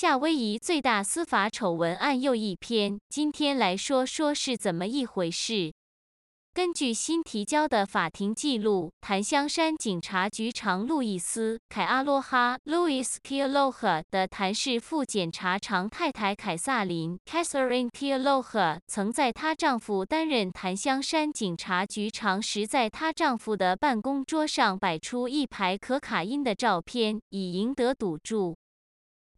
夏威夷最大司法丑闻案又一篇，今天来说说是怎么一回事。根据新提交的法庭记录，檀香山警察局长路易斯·凯阿罗哈 （Louis Kealoha） 的檀市副检察长太太凯萨琳 （Catherine Kealoha） 曾在她丈夫担任檀香山警察局长时，在她丈夫的办公桌上摆出一排可卡因的照片，以赢得赌注。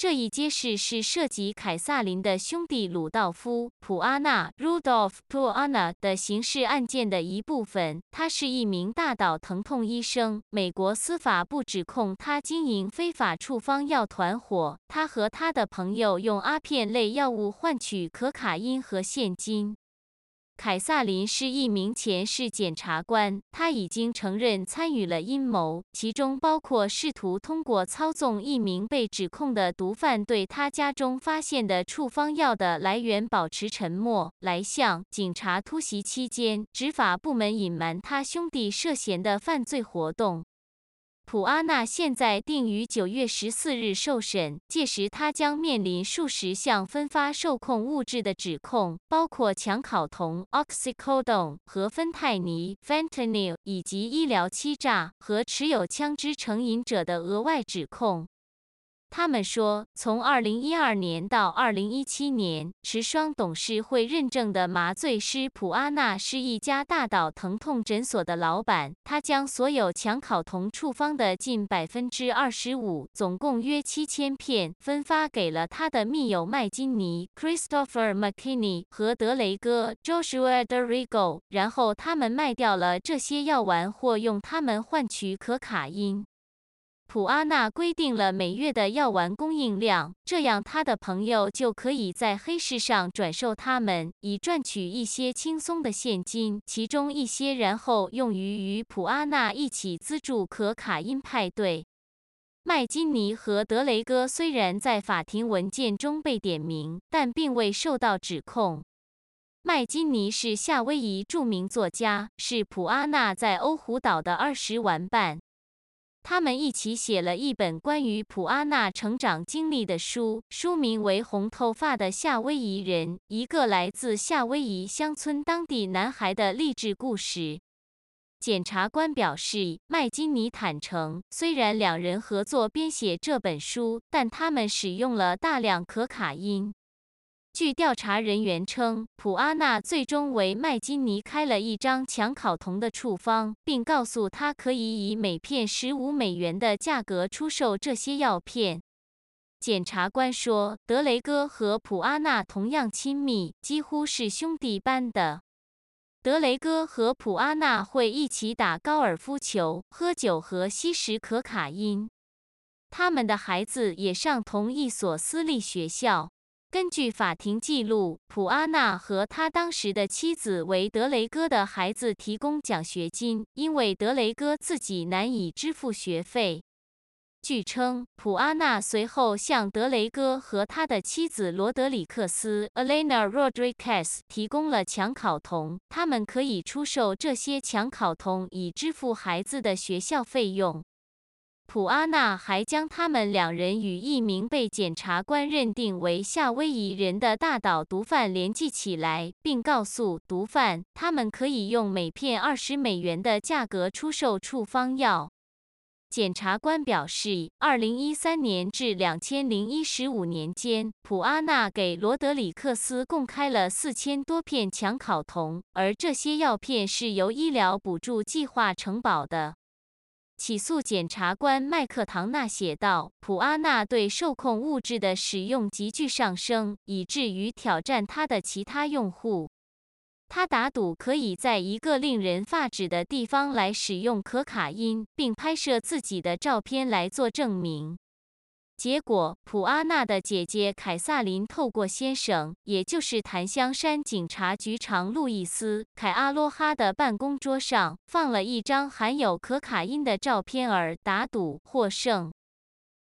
这一揭示是涉及凯撒林的兄弟鲁道夫·普阿纳 （Rudolph Puana） 的刑事案件的一部分。他是一名大岛疼痛医生。美国司法部指控他经营非法处方药团伙。他和他的朋友用阿片类药物换取可卡因和现金。凯萨琳是一名前市检察官，他已经承认参与了阴谋，其中包括试图通过操纵一名被指控的毒贩对他家中发现的处方药的来源保持沉默，来向警察突袭期间执法部门隐瞒他兄弟涉嫌的犯罪活动。普阿纳现在定于九月十四日受审，届时他将面临数十项分发受控物质的指控，包括强考酮 （oxycodone） 和芬太尼 （fentanyl） 以及医疗欺诈和持有枪支成瘾者的额外指控。他们说，从2012年到2017年，持双董事会认证的麻醉师普阿纳是一家大岛疼痛诊所的老板。他将所有强考酮处方的近百分之二十五，总共约七千片，分发给了他的密友麦金尼 （Christopher McKinney） 和德雷戈 （Joshua Derigo），然后他们卖掉了这些药丸或用它们换取可卡因。普阿纳规定了每月的药丸供应量，这样他的朋友就可以在黑市上转售他们，以赚取一些轻松的现金，其中一些然后用于与普阿纳一起资助可卡因派对。麦金尼和德雷戈虽然在法庭文件中被点名，但并未受到指控。麦金尼是夏威夷著名作家，是普阿纳在欧胡岛的二十玩伴。他们一起写了一本关于普阿纳成长经历的书，书名为《红头发的夏威夷人》，一个来自夏威夷乡村当地男孩的励志故事。检察官表示，麦金尼坦承，虽然两人合作编写这本书，但他们使用了大量可卡因。据调查人员称，普阿纳最终为麦金尼开了一张强考酮的处方，并告诉他可以以每片十五美元的价格出售这些药片。检察官说，德雷戈和普阿纳同样亲密，几乎是兄弟般的。德雷戈和普阿纳会一起打高尔夫球、喝酒和吸食可卡因。他们的孩子也上同一所私立学校。根据法庭记录，普阿纳和他当时的妻子为德雷戈的孩子提供奖学金，因为德雷戈自己难以支付学费。据称，普阿纳随后向德雷戈和他的妻子罗德里克斯 （Elena Rodriguez） 提供了强考酮，他们可以出售这些强考酮以支付孩子的学校费用。普阿纳还将他们两人与一名被检察官认定为夏威夷人的大岛毒贩联系起来，并告诉毒贩他们可以用每片二十美元的价格出售处方药。检察官表示，二零一三年至两千零一十五年间，普阿纳给罗德里克斯共开了四千多片强考酮，而这些药片是由医疗补助计划承保的。起诉检察官麦克唐纳写道：“普阿纳对受控物质的使用急剧上升，以至于挑战他的其他用户。他打赌可以在一个令人发指的地方来使用可卡因，并拍摄自己的照片来做证明。”结果，普阿娜的姐姐凯萨琳透过先生，也就是檀香山警察局长路易斯·凯阿罗哈的办公桌上放了一张含有可卡因的照片，而打赌获胜。